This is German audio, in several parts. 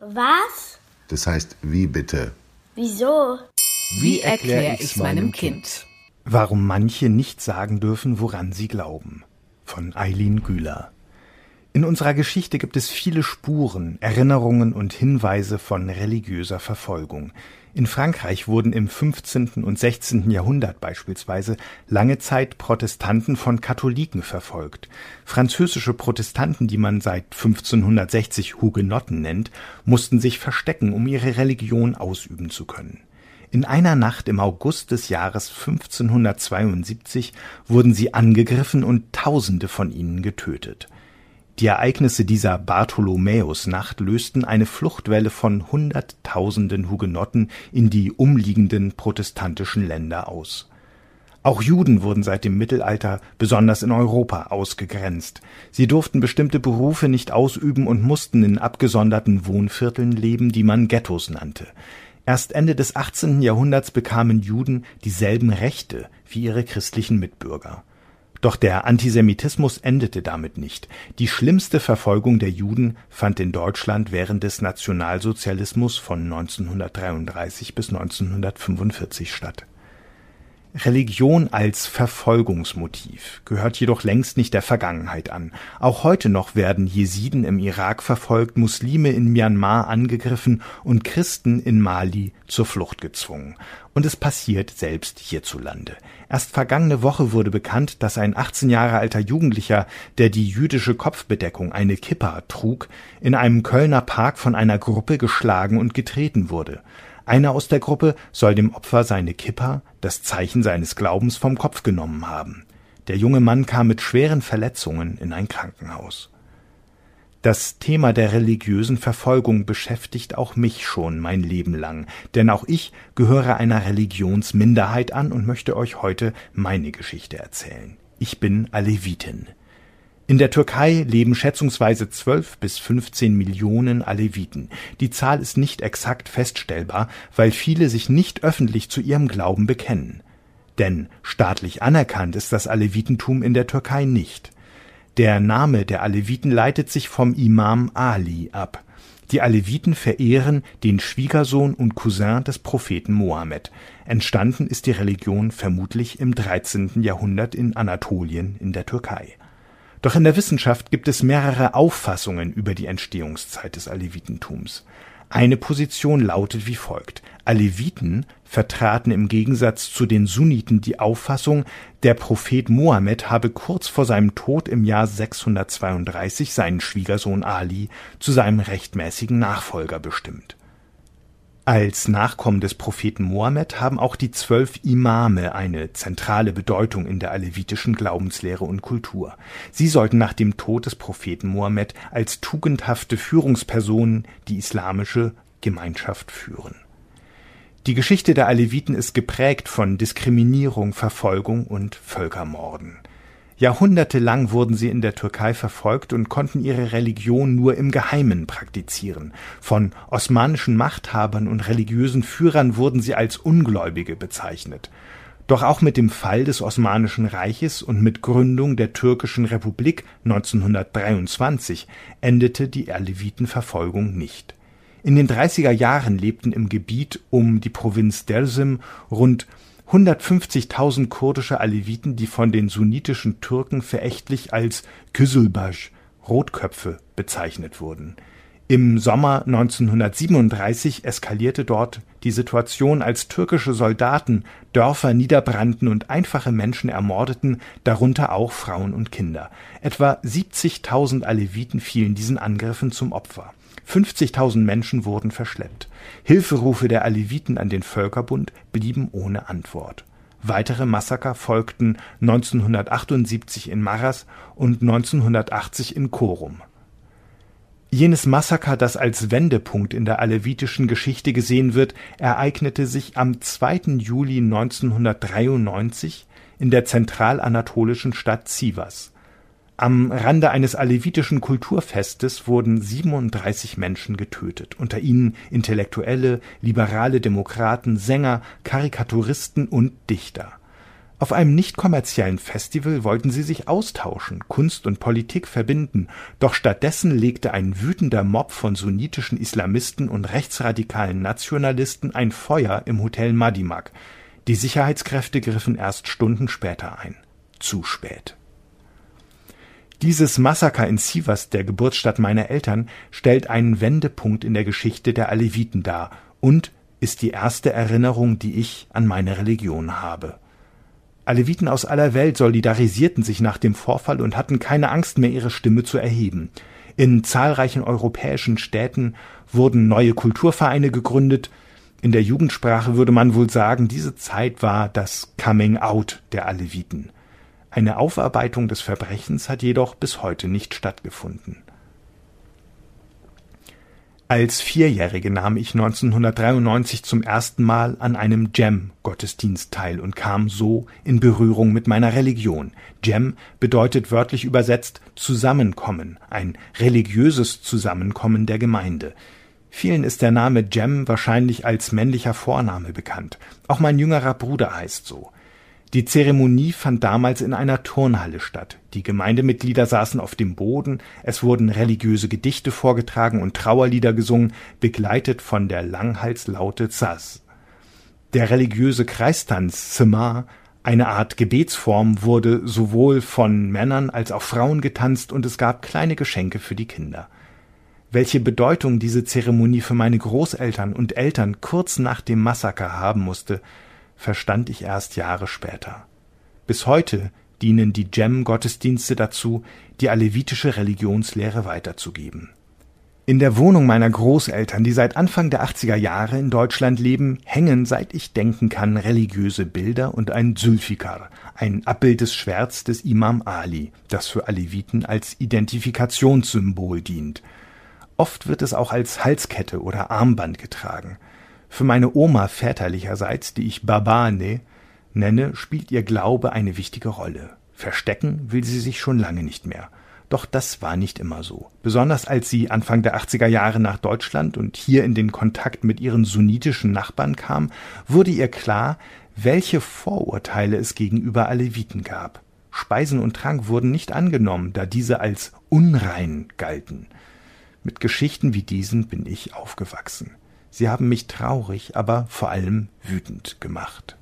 Was? Das heißt, wie bitte? Wieso? Wie erkläre ich's meinem Kind? Warum manche nicht sagen dürfen, woran sie glauben. Von Eileen Güler. In unserer Geschichte gibt es viele Spuren, Erinnerungen und Hinweise von religiöser Verfolgung. In Frankreich wurden im 15. und 16. Jahrhundert beispielsweise lange Zeit Protestanten von Katholiken verfolgt. Französische Protestanten, die man seit 1560 Hugenotten nennt, mussten sich verstecken, um ihre Religion ausüben zu können. In einer Nacht im August des Jahres 1572 wurden sie angegriffen und Tausende von ihnen getötet. Die Ereignisse dieser Bartholomäusnacht lösten eine Fluchtwelle von Hunderttausenden Hugenotten in die umliegenden protestantischen Länder aus. Auch Juden wurden seit dem Mittelalter besonders in Europa ausgegrenzt. Sie durften bestimmte Berufe nicht ausüben und mussten in abgesonderten Wohnvierteln leben, die man Ghettos nannte. Erst Ende des 18. Jahrhunderts bekamen Juden dieselben Rechte wie ihre christlichen Mitbürger. Doch der Antisemitismus endete damit nicht. Die schlimmste Verfolgung der Juden fand in Deutschland während des Nationalsozialismus von 1933 bis 1945 statt. Religion als Verfolgungsmotiv gehört jedoch längst nicht der Vergangenheit an. Auch heute noch werden Jesiden im Irak verfolgt, Muslime in Myanmar angegriffen und Christen in Mali zur Flucht gezwungen. Und es passiert selbst hierzulande. Erst vergangene Woche wurde bekannt, dass ein 18 Jahre alter Jugendlicher, der die jüdische Kopfbedeckung, eine Kippa, trug, in einem Kölner Park von einer Gruppe geschlagen und getreten wurde. Einer aus der Gruppe soll dem Opfer seine Kippa, das Zeichen seines Glaubens, vom Kopf genommen haben. Der junge Mann kam mit schweren Verletzungen in ein Krankenhaus. Das Thema der religiösen Verfolgung beschäftigt auch mich schon mein Leben lang, denn auch ich gehöre einer Religionsminderheit an und möchte euch heute meine Geschichte erzählen. Ich bin Alevitin. In der Türkei leben schätzungsweise 12 bis 15 Millionen Aleviten. Die Zahl ist nicht exakt feststellbar, weil viele sich nicht öffentlich zu ihrem Glauben bekennen. Denn staatlich anerkannt ist das Alevitentum in der Türkei nicht. Der Name der Aleviten leitet sich vom Imam Ali ab. Die Aleviten verehren den Schwiegersohn und Cousin des Propheten Mohammed. Entstanden ist die Religion vermutlich im 13. Jahrhundert in Anatolien in der Türkei. Doch in der Wissenschaft gibt es mehrere Auffassungen über die Entstehungszeit des Alevitentums. Eine Position lautet wie folgt. Aleviten vertraten im Gegensatz zu den Sunniten die Auffassung, der Prophet Mohammed habe kurz vor seinem Tod im Jahr 632 seinen Schwiegersohn Ali zu seinem rechtmäßigen Nachfolger bestimmt als Nachkommen des Propheten Mohammed haben auch die zwölf Imame eine zentrale Bedeutung in der alevitischen Glaubenslehre und Kultur. Sie sollten nach dem Tod des Propheten Mohammed als tugendhafte Führungspersonen die islamische Gemeinschaft führen. Die Geschichte der Aleviten ist geprägt von Diskriminierung, Verfolgung und Völkermorden. Jahrhundertelang wurden sie in der Türkei verfolgt und konnten ihre Religion nur im Geheimen praktizieren. Von osmanischen Machthabern und religiösen Führern wurden sie als Ungläubige bezeichnet. Doch auch mit dem Fall des Osmanischen Reiches und mit Gründung der Türkischen Republik 1923 endete die Alevitenverfolgung nicht. In den 30er Jahren lebten im Gebiet um die Provinz Dersim rund 150.000 kurdische Aleviten, die von den sunnitischen Türken verächtlich als Küsülbasch (Rotköpfe) bezeichnet wurden. Im Sommer 1937 eskalierte dort die Situation, als türkische Soldaten Dörfer niederbrannten und einfache Menschen ermordeten, darunter auch Frauen und Kinder. Etwa 70.000 Aleviten fielen diesen Angriffen zum Opfer 50.000 Menschen wurden verschleppt. Hilferufe der Aleviten an den Völkerbund blieben ohne Antwort. Weitere Massaker folgten 1978 in Marras und 1980 in Korum. Jenes Massaker, das als Wendepunkt in der alevitischen Geschichte gesehen wird, ereignete sich am 2. Juli 1993 in der zentralanatolischen Stadt Sivas am Rande eines alevitischen Kulturfestes wurden 37 Menschen getötet, unter ihnen Intellektuelle, liberale Demokraten, Sänger, Karikaturisten und Dichter. Auf einem nicht kommerziellen Festival wollten sie sich austauschen, Kunst und Politik verbinden, doch stattdessen legte ein wütender Mob von sunnitischen Islamisten und rechtsradikalen Nationalisten ein Feuer im Hotel Madimak. Die Sicherheitskräfte griffen erst Stunden später ein. Zu spät. Dieses Massaker in Sivas, der Geburtsstadt meiner Eltern, stellt einen Wendepunkt in der Geschichte der Aleviten dar und ist die erste Erinnerung, die ich an meine Religion habe. Aleviten aus aller Welt solidarisierten sich nach dem Vorfall und hatten keine Angst mehr, ihre Stimme zu erheben. In zahlreichen europäischen Städten wurden neue Kulturvereine gegründet. In der Jugendsprache würde man wohl sagen, diese Zeit war das Coming Out der Aleviten. Eine Aufarbeitung des Verbrechens hat jedoch bis heute nicht stattgefunden. Als Vierjährige nahm ich 1993 zum ersten Mal an einem Jam-Gottesdienst teil und kam so in Berührung mit meiner Religion. Jam bedeutet wörtlich übersetzt Zusammenkommen, ein religiöses Zusammenkommen der Gemeinde. Vielen ist der Name Jem wahrscheinlich als männlicher Vorname bekannt. Auch mein jüngerer Bruder heißt so. Die Zeremonie fand damals in einer Turnhalle statt. Die Gemeindemitglieder saßen auf dem Boden, es wurden religiöse Gedichte vorgetragen und Trauerlieder gesungen, begleitet von der Langhalslaute Zaz. Der religiöse Kreistanz Sema, eine Art Gebetsform, wurde sowohl von Männern als auch Frauen getanzt und es gab kleine Geschenke für die Kinder. Welche Bedeutung diese Zeremonie für meine Großeltern und Eltern kurz nach dem Massaker haben musste, verstand ich erst Jahre später. Bis heute dienen die Djem-Gottesdienste dazu, die alevitische Religionslehre weiterzugeben. In der Wohnung meiner Großeltern, die seit Anfang der 80er Jahre in Deutschland leben, hängen, seit ich denken kann, religiöse Bilder und ein Zulfikar, ein Abbild des Schwerts des Imam Ali, das für Aleviten als Identifikationssymbol dient. Oft wird es auch als Halskette oder Armband getragen. Für meine Oma väterlicherseits, die ich Babane nenne, spielt ihr Glaube eine wichtige Rolle. Verstecken will sie sich schon lange nicht mehr. Doch das war nicht immer so. Besonders als sie Anfang der 80er Jahre nach Deutschland und hier in den Kontakt mit ihren sunnitischen Nachbarn kam, wurde ihr klar, welche Vorurteile es gegenüber Aleviten gab. Speisen und Trank wurden nicht angenommen, da diese als unrein galten. Mit Geschichten wie diesen bin ich aufgewachsen. Sie haben mich traurig, aber vor allem wütend gemacht.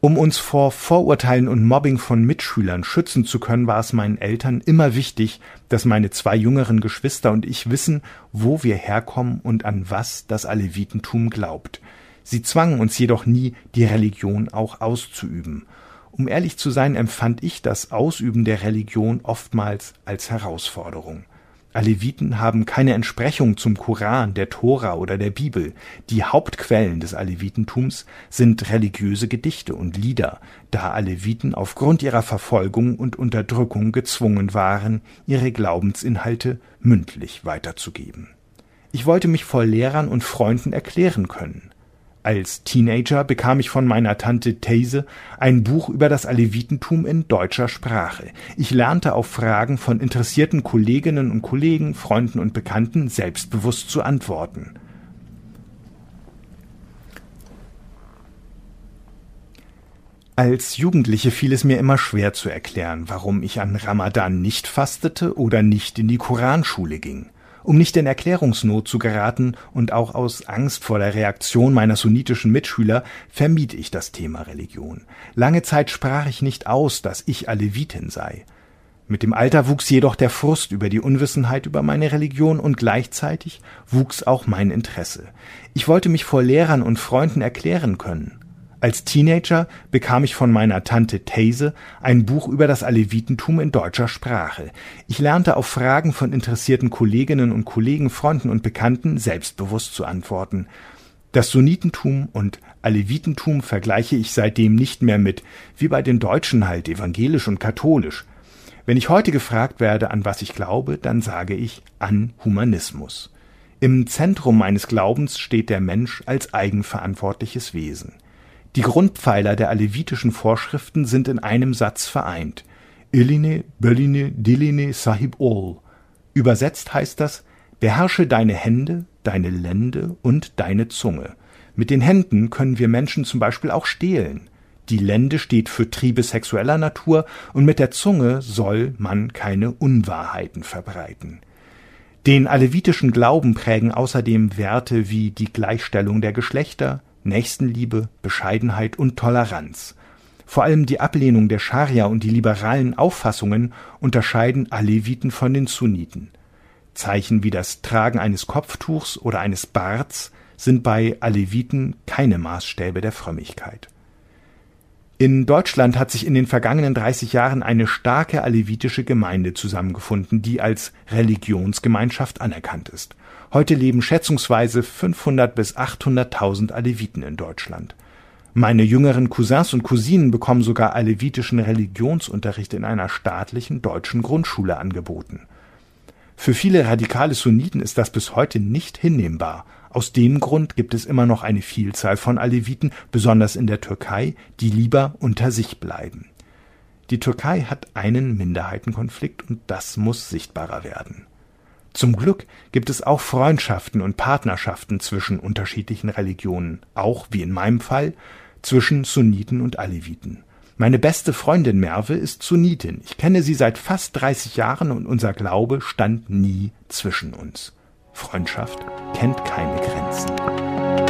Um uns vor Vorurteilen und Mobbing von Mitschülern schützen zu können, war es meinen Eltern immer wichtig, dass meine zwei jüngeren Geschwister und ich wissen, wo wir herkommen und an was das Alevitentum glaubt. Sie zwangen uns jedoch nie, die Religion auch auszuüben. Um ehrlich zu sein, empfand ich das Ausüben der Religion oftmals als Herausforderung. Aleviten haben keine Entsprechung zum Koran, der Tora oder der Bibel. Die Hauptquellen des Alevitentums sind religiöse Gedichte und Lieder, da Aleviten aufgrund ihrer Verfolgung und Unterdrückung gezwungen waren, ihre Glaubensinhalte mündlich weiterzugeben. Ich wollte mich vor Lehrern und Freunden erklären können. Als Teenager bekam ich von meiner Tante These ein Buch über das Alevitentum in deutscher Sprache. Ich lernte auf Fragen von interessierten Kolleginnen und Kollegen, Freunden und Bekannten selbstbewusst zu antworten. Als Jugendliche fiel es mir immer schwer zu erklären, warum ich an Ramadan nicht fastete oder nicht in die Koranschule ging. Um nicht in Erklärungsnot zu geraten und auch aus Angst vor der Reaktion meiner sunnitischen Mitschüler vermied ich das Thema Religion. Lange Zeit sprach ich nicht aus, dass ich Alevitin sei. Mit dem Alter wuchs jedoch der Frust über die Unwissenheit über meine Religion und gleichzeitig wuchs auch mein Interesse. Ich wollte mich vor Lehrern und Freunden erklären können. Als Teenager bekam ich von meiner Tante These ein Buch über das Alevitentum in deutscher Sprache. Ich lernte auf Fragen von interessierten Kolleginnen und Kollegen, Freunden und Bekannten selbstbewusst zu antworten. Das Sunnitentum und Alevitentum vergleiche ich seitdem nicht mehr mit, wie bei den Deutschen halt, evangelisch und katholisch. Wenn ich heute gefragt werde, an was ich glaube, dann sage ich an Humanismus. Im Zentrum meines Glaubens steht der Mensch als eigenverantwortliches Wesen. Die Grundpfeiler der alevitischen Vorschriften sind in einem Satz vereint: Iline, Böline, Diline, Sahib ol. Übersetzt heißt das: Beherrsche deine Hände, deine Lände und deine Zunge. Mit den Händen können wir Menschen zum Beispiel auch stehlen. Die Lende steht für Triebe sexueller Natur und mit der Zunge soll man keine Unwahrheiten verbreiten. Den alevitischen Glauben prägen außerdem Werte wie die Gleichstellung der Geschlechter, Nächstenliebe, Bescheidenheit und Toleranz. Vor allem die Ablehnung der Scharia und die liberalen Auffassungen unterscheiden Aleviten von den Sunniten. Zeichen wie das Tragen eines Kopftuchs oder eines Barts sind bei Aleviten keine Maßstäbe der Frömmigkeit. In Deutschland hat sich in den vergangenen 30 Jahren eine starke alevitische Gemeinde zusammengefunden, die als Religionsgemeinschaft anerkannt ist. Heute leben schätzungsweise 500 bis 800.000 Aleviten in Deutschland. Meine jüngeren Cousins und Cousinen bekommen sogar alevitischen Religionsunterricht in einer staatlichen deutschen Grundschule angeboten. Für viele radikale Sunniten ist das bis heute nicht hinnehmbar. Aus dem Grund gibt es immer noch eine Vielzahl von Aleviten, besonders in der Türkei, die lieber unter sich bleiben. Die Türkei hat einen Minderheitenkonflikt und das muss sichtbarer werden. Zum Glück gibt es auch Freundschaften und Partnerschaften zwischen unterschiedlichen Religionen, auch wie in meinem Fall zwischen Sunniten und Aleviten. Meine beste Freundin Merve ist Sunnitin. Ich kenne sie seit fast 30 Jahren und unser Glaube stand nie zwischen uns. Freundschaft kennt keine Grenzen.